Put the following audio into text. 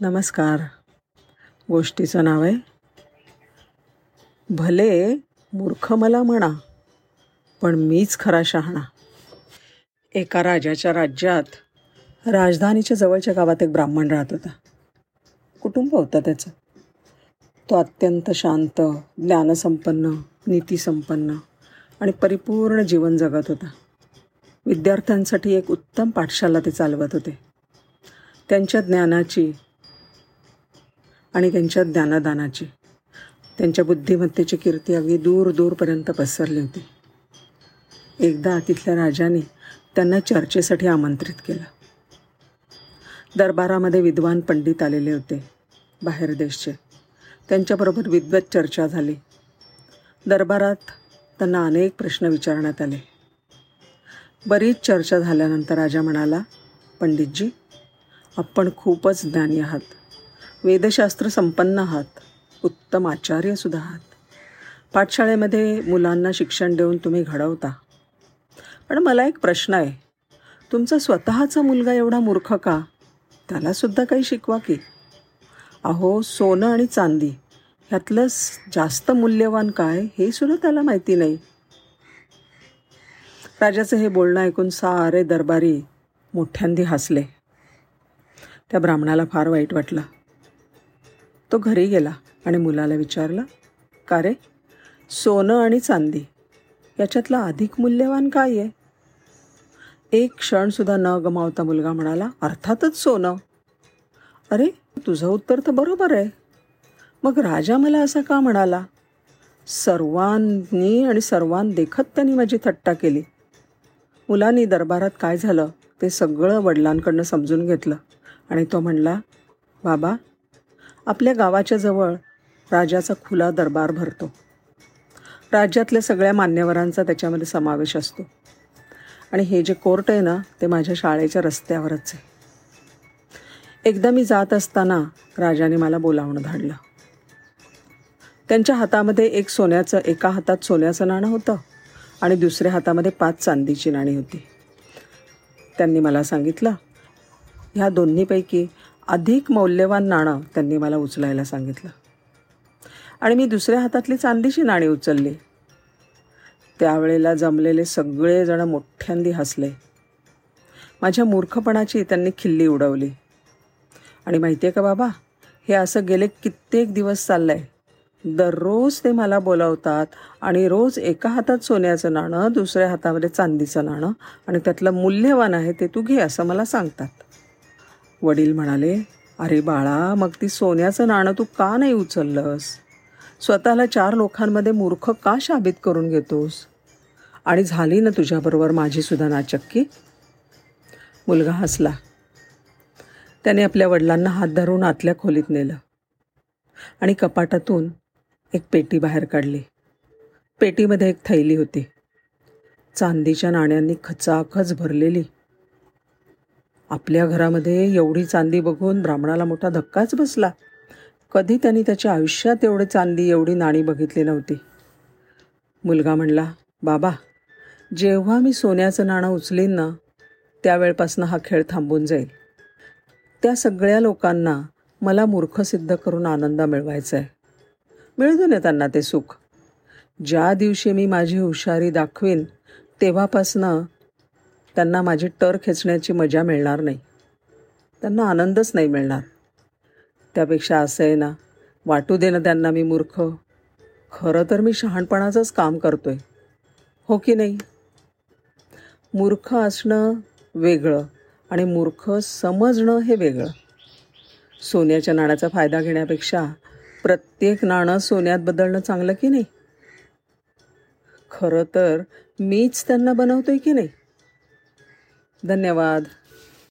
नमस्कार. गोष्टीचं नाव आहे भले मूर्ख मला म्हणा पण मीच खरा शहाणा. एका राजाच्या राज्यात राजधानीच्या जवळच्या गावात एक ब्राह्मण राहत होता. कुटुंब होतं त्याचं. तो अत्यंत शांत ज्ञानसंपन्न नीतीसंपन्न आणि परिपूर्ण जीवन जगत होता. विद्यार्थ्यांसाठी एक उत्तम पाठशाला ते चालवत होते. त्यांच्या ज्ञानाची आणि त्यांच्या ज्ञानदानाची. त्यांच्या बुद्धिमत्तेची कीर्ती अगदी दूर दूरपर्यंत पसरली होती. एकदा तिथल्या राजाने त्यांना चर्चेसाठी आमंत्रित केलं. दरबारामध्ये विद्वान पंडित आलेले होते बाहेर देशचे. त्यांच्याबरोबर विद्वत चर्चा झाली. दरबारात त्यांना अनेक प्रश्न विचारण्यात आले. बरीच चर्चा झाल्यानंतर राजा म्हणाला पंडितजी आपण खूपच ज्ञानी आहात. वेदशास्त्र संपन्न आहात. उत्तम आचार्यसुद्धा आहात. पाठशाळेमध्ये मुलांना शिक्षण देऊन तुम्ही घडवता. पण मला एक प्रश्न आहे. तुमचा स्वतःचा मुलगा एवढा मूर्ख का? त्यालासुद्धा काही शिकवा की. अहो सोनं आणि चांदी ह्यातलं जास्त मूल्यवान काय हे सुद्धा त्याला माहिती नाही. राजाचं हे बोलणं ऐकून सारे दरबारी मोठ्यांदी हसले. त्या ब्राह्मणाला फार वाईट वाटलं. तो घरी गेला आणि मुलाला विचारलं का रे सोनं आणि चांदी याच्यातलं अधिक मूल्यवान काय आहे? एक क्षणसुद्धा न गमावता मुलगा म्हणाला अर्थातच सोनं. अरे तुझं उत्तर तर बरोबर आहे. मग राजा मला असा का म्हणाला सर्वांनी आणि सर्वां देखत त्यांनी माझी थट्टा केली. मुलांनी दरबारात काय झालं ते सगळं वडिलांकडनं समजून घेतलं आणि तो म्हणला बाबा आपल्या गावाच्या जवळ राजाचा खुला दरबार भरतो. राज्यातल्या सगळ्या मान्यवरांचा त्याच्यामध्ये समावेश असतो. आणि हे जे कोर्ट आहे ना ते माझ्या शाळेच्या रस्त्यावरच आहे. एकदा मी जात असताना राजाने मला बोलावणं धाडलं. त्यांच्या हातामध्ये एक सोन्याचं एका हातात सोन्याचं नाणं होतं आणि दुसऱ्या हातामध्ये पाच चांदीची नाणी होती. त्यांनी मला सांगितलं ह्या दोन्हीपैकी अधिक मौल्यवान नाणं त्यांनी मला उचलायला सांगितलं. आणि मी दुसऱ्या हातातली चांदीची नाणी उचलली. त्यावेळेला जमलेले सगळेजण मोठ्यांदी हसले. माझ्या मूर्खपणाची त्यांनी खिल्ली उडवली. आणि माहिती आहे का बाबा हे असं गेले कित्येक दिवस चाललं आहे दररोज ते मला बोलावतात आणि रोज एका हातात सोन्याचं नाणं दुसऱ्या हातामध्ये चांदीचं नाणं आणि त्यातलं मूल्यवान आहे ते तू घे असं मला सांगतात. वडील म्हणाले अरे बाळा मग ती सोन्याचं नाणं तू का नाही उचललंस? स्वतःला चार लोकांमध्ये मूर्ख का शाबित करून घेतोस? आणि झाली ना तुझ्याबरोबर माझीसुद्धा नाचक्की? मुलगा हसला. त्याने आपल्या वडिलांना हात धरून आतल्या खोलीत नेलं आणि कपाटातून एक पेटी बाहेर काढली. पेटीमध्ये एक थैली होती. चांदीच्या नाण्यांनी खचाखच भरलेली. आपल्या घरामध्ये एवढी चांदी बघून ब्राह्मणाला मोठा धक्काच बसला. कधी त्यांनी त्याच्या आयुष्यात एवढी चांदी एवढी नाणी बघितली नव्हती. मुलगा म्हणला बाबा जेव्हा मी सोन्याचं नाणं उचलीन ना त्यावेळपासून हा खेळ थांबून जाईल. त्या सगळ्या लोकांना मला मूर्ख सिद्ध करून आनंद मिळवायचा आहे मिळू दे त्यांना ते सुख. ज्या दिवशी मी माझी हुशारी दाखवीन तेव्हापासनं त्यांना माझी टर खेचण्याची मजा मिळणार नाही. त्यांना आनंदच नाही मिळणार. त्यापेक्षा असं आहे ना वाटू दे ना त्यांना मी मूर्ख. खरं तर मी शहाणपणाचंच काम करतो आहे हो की नाही? मूर्ख असणं वेगळं आणि मूर्ख समजणं हे वेगळं. सोन्याच्या नाण्याचा फायदा घेण्यापेक्षा प्रत्येक नाणं सोन्यात बदलणं चांगलं की नाही? खरं तर मीच त्यांना बनवतोय की नाही? धन्यवाद.